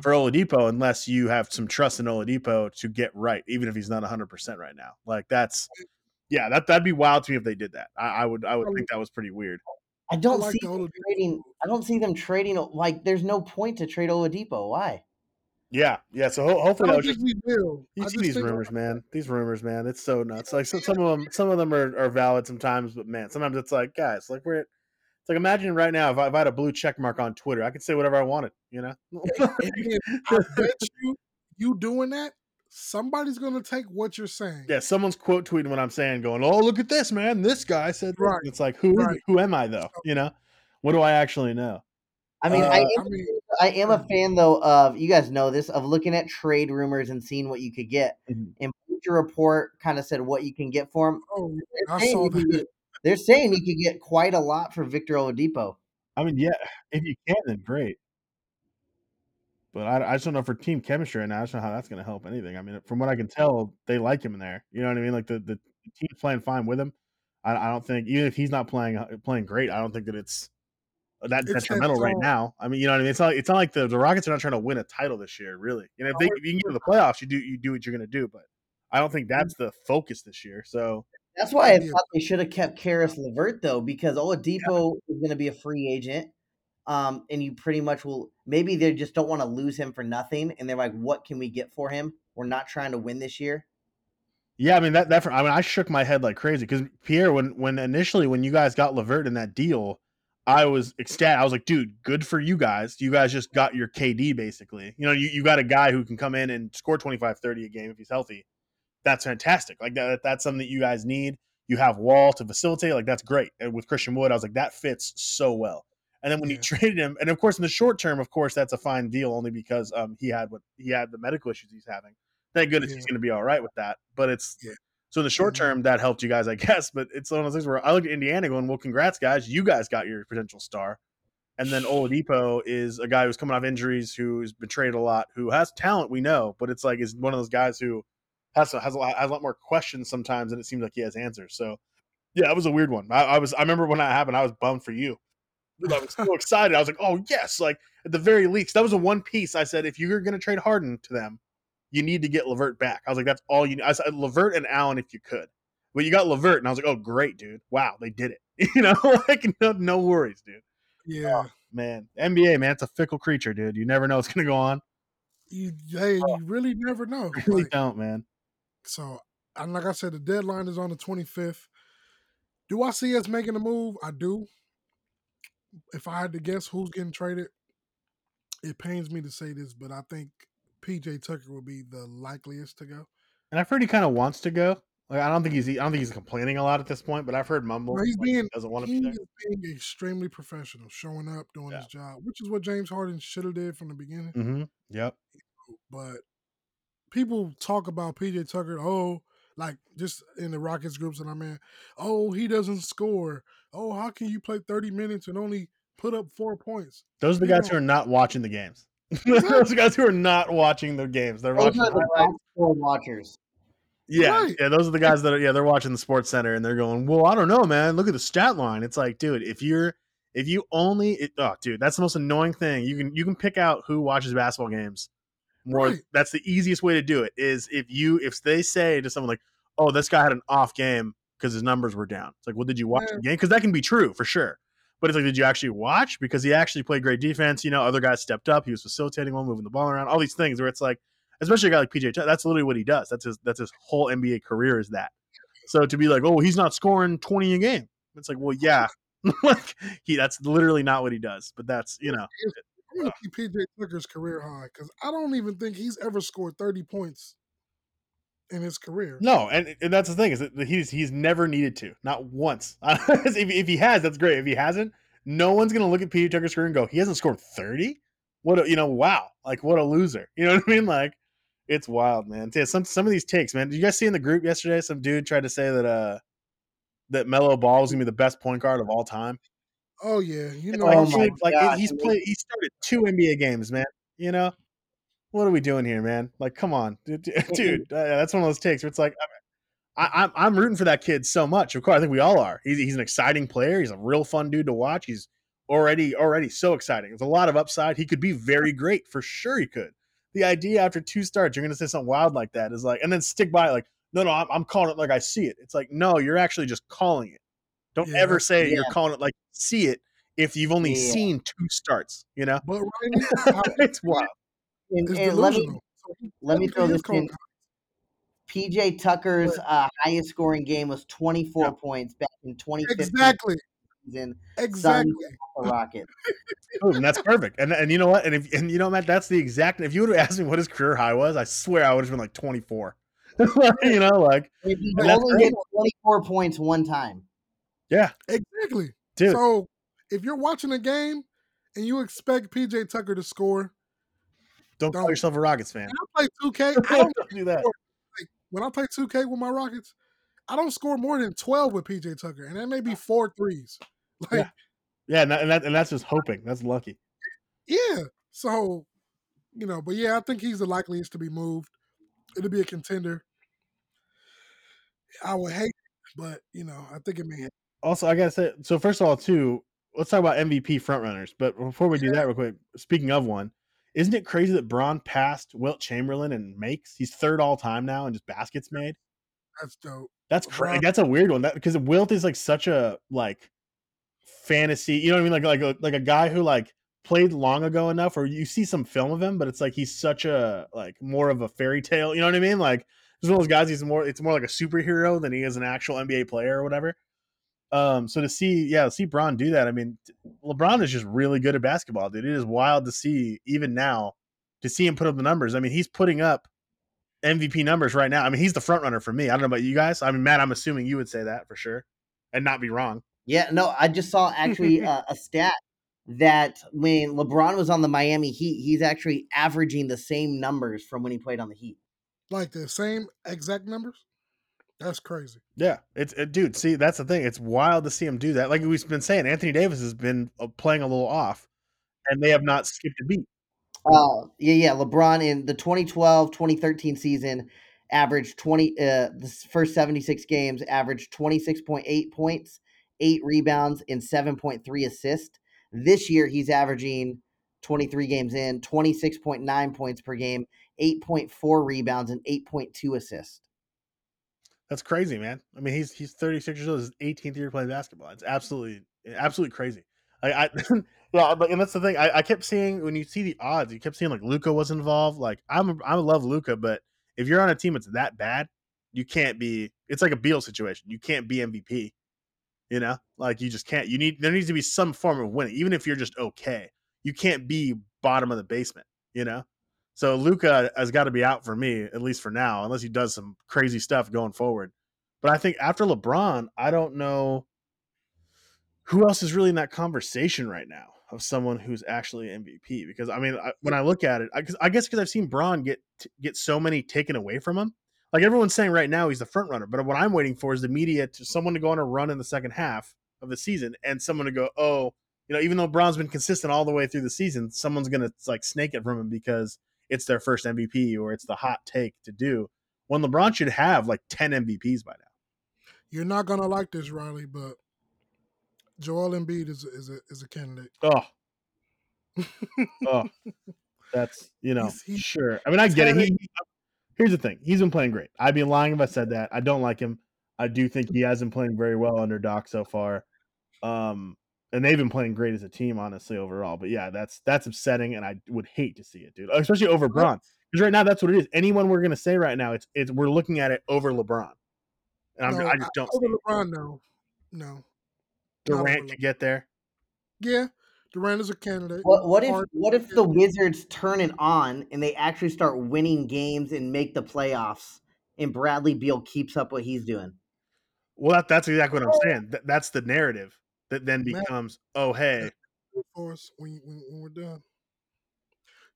for Oladipo unless you have some trust in Oladipo to get right, even if he's not hundred percent right now. Like that's. Yeah, that that'd be wild to me if they did that. I, I would I would think that was pretty weird. I don't like see them trading. I don't see them trading. Like, there's no point to trade Oladipo. Why? Yeah, yeah. So ho- I hopefully that just think we will. you I see these rumors, man. These rumors, man. It's so nuts. Like so, some of them, some of them are, are valid sometimes, but man, sometimes it's like guys, like we're. It's like imagine right now if I, if I had a blue check mark on Twitter, I could say whatever I wanted. You know. And then I bet you, you doing that, somebody's gonna take what you're saying. yeah, someone's quote tweeting what I'm saying, going, "Oh, look at this, man! This guy said." Right, It's like who is right. who am I though? You know, what do I actually know? I mean, Uh, I, I mean, I am a fan though of you guys know this of looking at trade rumors and seeing what you could get. Mhm. And Bleacher Report kind of said what you can get for him. oh, They're saying, you could get, they're saying you could get quite a lot for Victor Oladipo. I mean, yeah, if you can, then great. But I, I just don't know for team chemistry right now. I just don't know how that's going to help anything. I mean, from what I can tell, they like him in there. You know what I mean? Like the, the team's playing fine with him. I, I don't think even if he's not playing uh, playing great, I don't think that it's that It's that detrimental right now. I mean, you know what I mean? It's not it's not like the, the Rockets are not trying to win a title this year, really. You know, if, they, if you can get to the playoffs, you do you do what you're going to do. But I don't think that's the focus this year. So That's why I Idea. thought they should have kept Caris LeVert though, because Oladipo is going to be a free agent. Um, and you pretty much will maybe they just don't want to lose him for nothing, and they're like, "What can we get for him? We're not trying to win this year." Yeah, I mean that that I mean I shook my head like crazy because Pierre, when when initially when you guys got Levert in that deal, I was ecstatic. I was like, dude, good for you guys. You guys just got your KD basically. You know, you, you got a guy who can come in and score 25, 30 a game if he's healthy. That's fantastic. Like that that's something that you guys need. You have Wall to facilitate. Like that's great. And with Christian Wood, I was like, that fits so well. And then when you traded him, and of course in the short term, of course that's a fine deal only because um he had what he had the medical issues he's having. Thank goodness he's going to be all right with that. But it's Yeah. So in the short Mhm. term that helped you guys, I guess. But it's one of those things where I look at Indiana going, well, congrats guys, you guys got your potential star. And then Oladipo is a guy who's coming off injuries, who's been traded a lot, who has talent, we know, but it's like is one of those guys who has has a lot, has a lot more questions sometimes, and it seems like he has answers. So, yeah, it was a weird one. I, I was I remember when that happened, I was bummed for you. I was so excited. I was like, oh yes, like at the very least, that was the one piece I said if you're going to trade Harden to them, you need to get Levert back. I was like, that's all you. Need. I said Levert and Allen if you could. But you got Levert, and I was like, oh great, dude. Wow, they did it. You know, like no, no worries, dude. Yeah. Oh, man, NBA, man, it's a fickle creature, dude. You never know what's gonna go on. You hey, oh. you really never know. You really Like, don't, man. so and like I said, the deadline is on the 25th. Do I see us making a move? I do. If I had to guess who's getting traded, it pains me to say this, but I think PJ Tucker will be the likeliest to go. And I've heard he kind of wants to go. Like I don't think he's I don't think he's complaining a lot at this point, but I've heard mumble. He's like, being doesn't want to be there. being extremely professional, showing up, doing Yeah. his job, which is what James Harden should have did from the beginning. Mm-hmm. Yep. But people talk about PJ Tucker, oh, like just in the Rockets groups that I'm in, oh, he doesn't score. Oh, how can you play 30 minutes and only put up four points? Those are the guys who are not watching the games. Those are guys who are not watching the games. They're Those watching. are the highlights. box watchers. Yeah, Right. yeah, those are the guys that are yeah, they're watching the sports center and they're going, Well, I don't know, man. Look at the stat line. It's like, dude, if you're if you only it, oh dude, that's the most annoying thing. You can you can pick out who watches basketball games. More Right. that's the easiest way to do it is if you if they say to someone like, Oh, this guy had an off game because his numbers were down. It's like, well, did you watch Yeah. the game? Because that can be true for sure. But it's like, did you actually watch? Because he actually played great defense. You know, other guys stepped up. He was facilitating one, moving the ball around. All these things where it's like, especially a guy like PJ. That's literally what he does. That's his. That's his whole NBA career is that. So to be like, oh, he's not scoring twenty a game. It's like, well, yeah, like he. That's literally not what he does. But that's you know, I'm to keep PJ Tucker's career high because I don't even think he's ever scored 30 points in his career. no, and and that's the thing is that he's he's never needed to, not once. if, if he has, that's great. If he hasn't, no one's gonna look at PJ Tucker's career and go, he hasn't scored thirty. What a you know, wow, like what a loser. You know what I mean? Like it's wild, man. Yeah, some some of these takes, man. Did you guys see in the group yesterday? Some dude tried to say that uh that Melo Ball was gonna be the best point guard of all time. Oh, yeah. You know, Oh Like, he's- like God, he's played. He started two NBA games, man. You know, what are we doing here, man? Like, come on, dude. dude uh, that's one of those takes where it's like, I, am I'm I'm rooting for that kid so much. Of course, I think we all are. He's he's an exciting player. He's a real fun dude to watch. He's already already so exciting. There's a lot of upside. He could be very great for sure. He could. The idea after two starts, you're going to say something wild like that is like, and then stick by it like, no, no, I'm, I'm calling it like I see it. It's like, no, you're actually just calling it. Don't Yeah, ever say you're calling it like see it if you've only Yeah. seen two starts. You know, but right now, it's wild. And, it's and let me delusional. So he let me throw this in. PJ Tucker's uh, highest scoring game was 24 Yeah. points back in 2015 Exactly. season. Exactly. The Rockets. Boom, and that's perfect. And and you know what? And if and you know, Matt, that's the exact. If you would have asked me what his career high was, I swear I would have been like 24. you know, like If he only hit 24 points one time. yeah, Exactly. dude. So if you're watching a game and you expect PJ Tucker to score, don't call don't. yourself a Rockets fan. when I play 2K, I don't do that. like when I play 2K with my Rockets, I don't score more than 12 with PJ Tucker, and that may be four threes. Like, Yeah, and, that, and, that, and that's just hoping. That's lucky. yeah. So, you know, but yeah, I think he's the likeliest to be moved. It'll be a contender. I would hate, it, but you know, I think it may. happen. Also, I gotta say, so first of all, too, let's talk about MVP frontrunners. But before we do that, real quick, speaking of one, isn't it crazy that Bron passed Wilt Chamberlain and makes? He's third all time now and just baskets made. That's dope. That's crazy. That's a weird one. That because Wilt is like such a like fantasy. You know what I mean? Like like a, like a guy who like played long ago enough, or you see some film of him, but it's like he's such a like more of a fairy tale. You know what I mean? Like he's one of those guys. He's more. It's more like a superhero than he is an actual NBA player or whatever. Um. So to see, yeah, see Bron do that. I mean, LeBron is just really good at basketball, dude. It is wild to see even now to see him put up the numbers. I mean, he's putting up MVP numbers right now. I mean, he's the front runner for me. I don't know about you guys. I mean, Matt, I'm assuming you would say that for sure, and not be wrong. Yeah, no, I just saw actually uh, a stat that when LeBron was on the Miami Heat, he's actually averaging the same numbers from when he played on the Heat. Like the same exact numbers? That's crazy. Yeah, it's it, dude. See, that's the thing. It's wild to see him do that. Like we've been saying, Anthony Davis has been uh, playing a little off, and they have not skipped a beat. Uh, yeah, yeah. LeBron in the 2012 2013 season averaged 20, uh, the first 76 games, averaged 26.8 points, eight rebounds, and 7.3 assists. This year, he's averaging 23 games in, 26.9 points per game, 8.4 rebounds, and 8.2 assists. That's crazy, man. I mean, he's he's 36 years old. His 18th year playing basketball. It's absolutely absolutely crazy. I, I yeah, but and that's the thing. I, I kept seeing when you see the odds, you kept seeing like Luka was involved. Like I'm I love Luka, but if you're on a team that's that bad, you can't be. It's like a Beal situation. You can't be MVP. You know, like you just can't. You need there needs to be some form of winning, even if you're just okay. You can't be bottom of the basement. You know, so Luka has got to be out for me at least for now, unless he does some crazy stuff going forward. But I think after LeBron, I don't know who else is really in that conversation right now of someone who's actually MVP. Because I mean, I, when I look at it, I, I guess because I've seen Bron get get so many taken away from him. Like everyone's saying right now, he's the front runner. But what I'm waiting for is the media to someone to go on a run in the second half of the season, and someone to go, oh, you know, even though Bron's been consistent all the way through the season, someone's gonna like snake it from him because it's their first MVP or it's the hot take to do. When LeBron should have like 10 MVPs by now. You're not gonna like this, Riley, but Joel Embiid is a, is a is a candidate. Oh, oh, that's you know he's, he's, sure. I mean, I get it. He, here's the thing: he's been playing great. I'd be lying if I said that. I don't like him. I do think he hasn't playing very well under Doc so far. Um, and they've been playing great as a team, honestly, overall. But yeah, that's that's upsetting, and I would hate to see it, dude. Especially over Bron, because right now that's what it is. Anyone we're gonna say right now, it's it's we're looking at it over LeBron, and no, i just don't. Over LeBron, no, no. Durant to get there. Yeah, Durant is a candidate. What, what if what if the Wizards turn it on and they actually start winning games and make the playoffs, and Bradley Beal keeps up what he's doing? Well, that, that's exactly what I'm saying. That, that's the narrative that then becomes, oh hey, for us when, when, when we're done.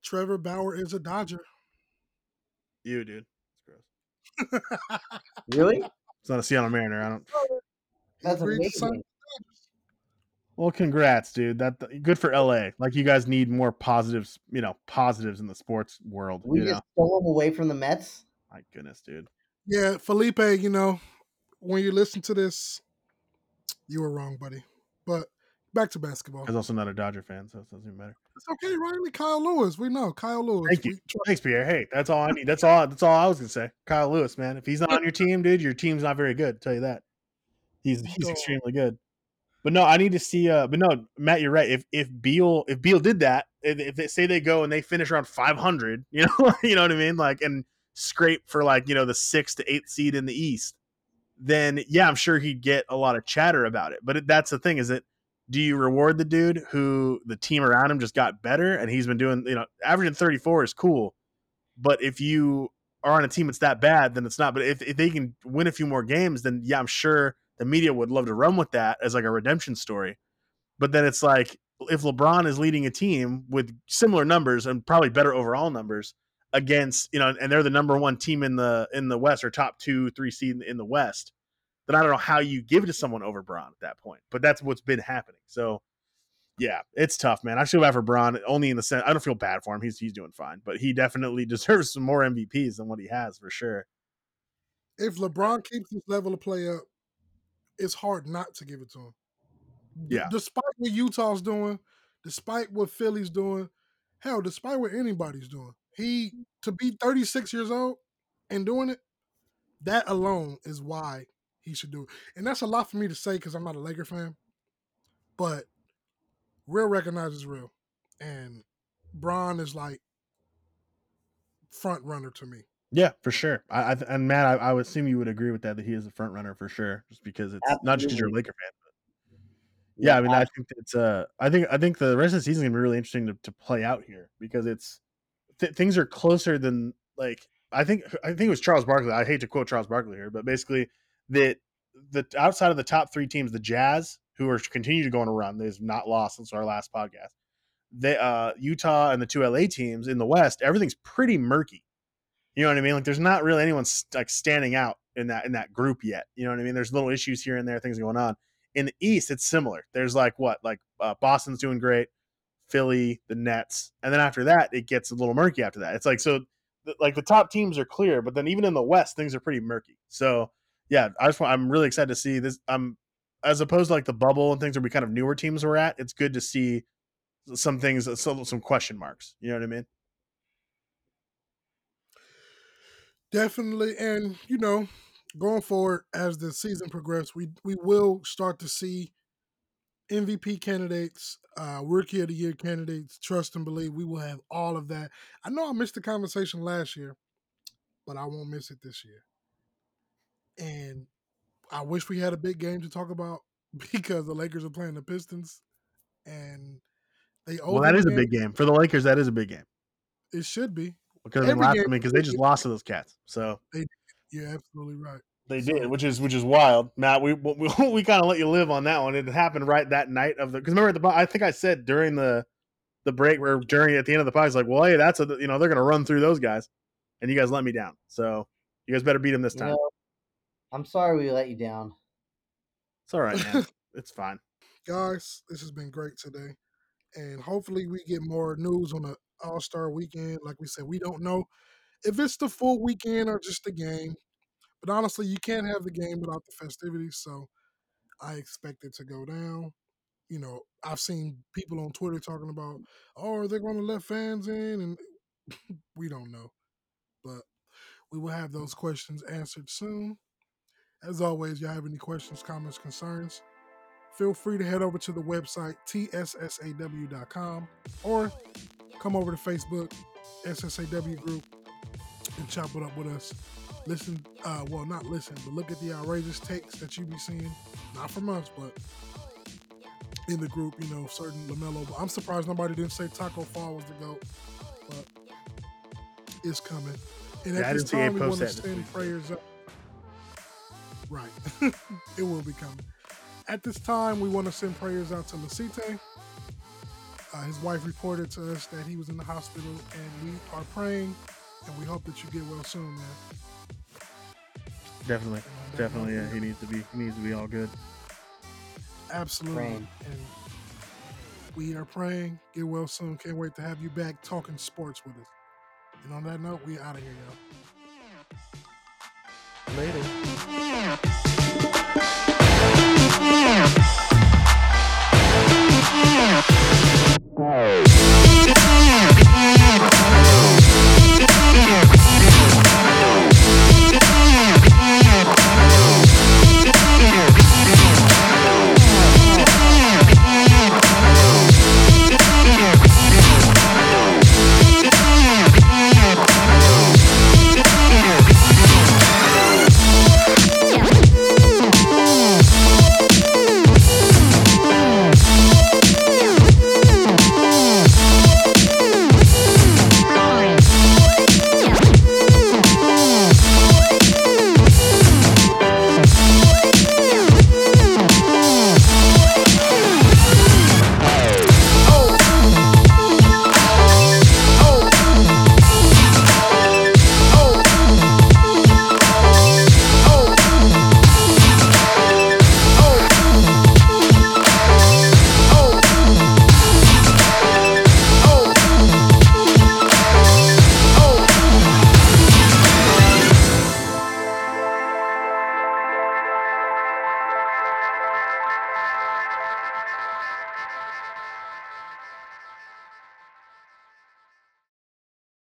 Trevor Bauer is a Dodger. You, dude. gross. really? It's not a Seattle Mariner. I don't. That's amazing. Well, congrats, dude. That good for LA. Like you guys need more positives, you know, positives in the sports world. We you just know? stole him away from the Mets. My goodness, dude. Yeah, Felipe. You know, when you listen to this, you were wrong, buddy. But back to basketball. I was also not a Dodger fan, so it doesn't even matter. It's okay, Riley. Kyle Lewis. We know Kyle Lewis. Thank you. Thanks, Pierre. Hey, that's all I need. That's all. That's all I was gonna say. Kyle Lewis, man. If he's not on your team, dude, your team's not very good. I'll tell you that. He's he's extremely good. But no, I need to see. Uh, but no, Matt, you're right. If if Beal if Beal did that, if, if they say they go and they finish around 500, you know, you know what I mean, like and scrape for like you know the sixth to eighth seed in the East, then yeah, I'm sure he'd get a lot of chatter about it. But that's the thing is that do you reward the dude who the team around him just got better and he's been doing you know averaging 34 is cool, but if you are on a team that's that bad, then it's not. But if, if they can win a few more games, then yeah, I'm sure the media would love to run with that as like a redemption story. But then it's like if LeBron is leading a team with similar numbers and probably better overall numbers against, you know, and they're the number one team in the in the West or top two, three seed in, the West, then I don't know how you give it to someone over Bron at that point. But that's what's been happening. So yeah, it's tough, man. I feel bad for Bron only in the sense I don't feel bad for him. He's he's doing fine, but he definitely deserves some more MVPs than what he has for sure. If LeBron keeps this level of play up, it's hard not to give it to him. Yeah. despite what Utah's doing, despite what Philly's doing, hell, despite what anybody's doing, he to be 36 years old and doing it, that alone is why he should do it. And that's a lot for me to say because I'm not a Laker fan. But real recognizes real. And Bron is like front runner to me. Yeah, for sure. I, I and Matt, I, I, would assume you would agree with that that he is a front runner for sure, just because it's Absolutely. not just because you're a Laker fan. But yeah, yeah I mean, I think it's uh, I think I think the rest of the season is gonna be really interesting to, to play out here because it's th- things are closer than like I think I think it was Charles Barkley. I hate to quote Charles Barkley here, but basically that the outside of the top three teams, the Jazz, who are continue to go on a run. They've not lost since our last podcast. They uh Utah and the two LA teams in the West, everything's pretty murky. You know what I mean? Like there's not really anyone like standing out in that in that group yet. You know what I mean? There's little issues here and there, things going on. In the East, it's similar. There's like what, like uh, Boston's doing great, Philly, the Nets, and then after that, it gets a little murky. After that, it's like so, like the top teams are clear, but then even in the West, things are pretty murky. So yeah, I just want, I'm really excited to see this. I'm as opposed to like the bubble and things where we kind of newer teams were at. It's good to see some things, uh, some some question marks. You know what I mean? Definitely, and you know, going forward as the season progresses, we we will start to see MVP candidates, uh, Rookie of the Year candidates. Trust and believe we will have all of that. I know I missed the conversation last year, but I won't miss it this year. And I wish we had a big game to talk about because the Lakers are playing the Pistons, and they. Well, that is a big game for the Lakers. That is a big game. It should be because they last, I mean, because they just lost to those cats. So they, you're absolutely right. They so, did, which is which is wild, Matt. We we, we kind of let you live on that one. It happened right that night of the because remember the I think I said during the the break where during at the end of the podcast, like, well, hey, that's a you know they're gonna run through those guys, and you guys let me down. So you guys better beat them this time. You know, I'm sorry we let you down. It's all right, man. it's fine. Guys, this has been great today. And hopefully we get more news on the All Star weekend. Like we said, we don't know if it's the full weekend or just the game. But honestly, you can't have the game without the festivities. So I expect it to go down. You know, I've seen people on Twitter talking about, oh, are they going to let fans in? And we don't know. But we will have those questions answered soon. As always, y'all have any questions, comments, concerns, feel free to head over to the website tssaw.com or come over to Facebook, SSAW group, and chop it up with us listen, uh, well, not listen, but look at the outrageous takes that you be seeing, not from us, but in the group, you know, certain LaMelo. I'm surprised nobody didn't say Taco Fall was the GOAT, but it's coming. And at yeah, this time, we want to send prayers up. Right. it will be coming. At this time, we want to send prayers out to Lasite. Uh, his wife reported to us that he was in the hospital, and we are praying, and we hope that you get well soon, man. Definitely, definitely. Yeah, he needs to be. He needs to be all good. Absolutely. Praying. And we are praying. Get well soon. Can't wait to have you back talking sports with us. And on that note, we out of here, y'all. Later.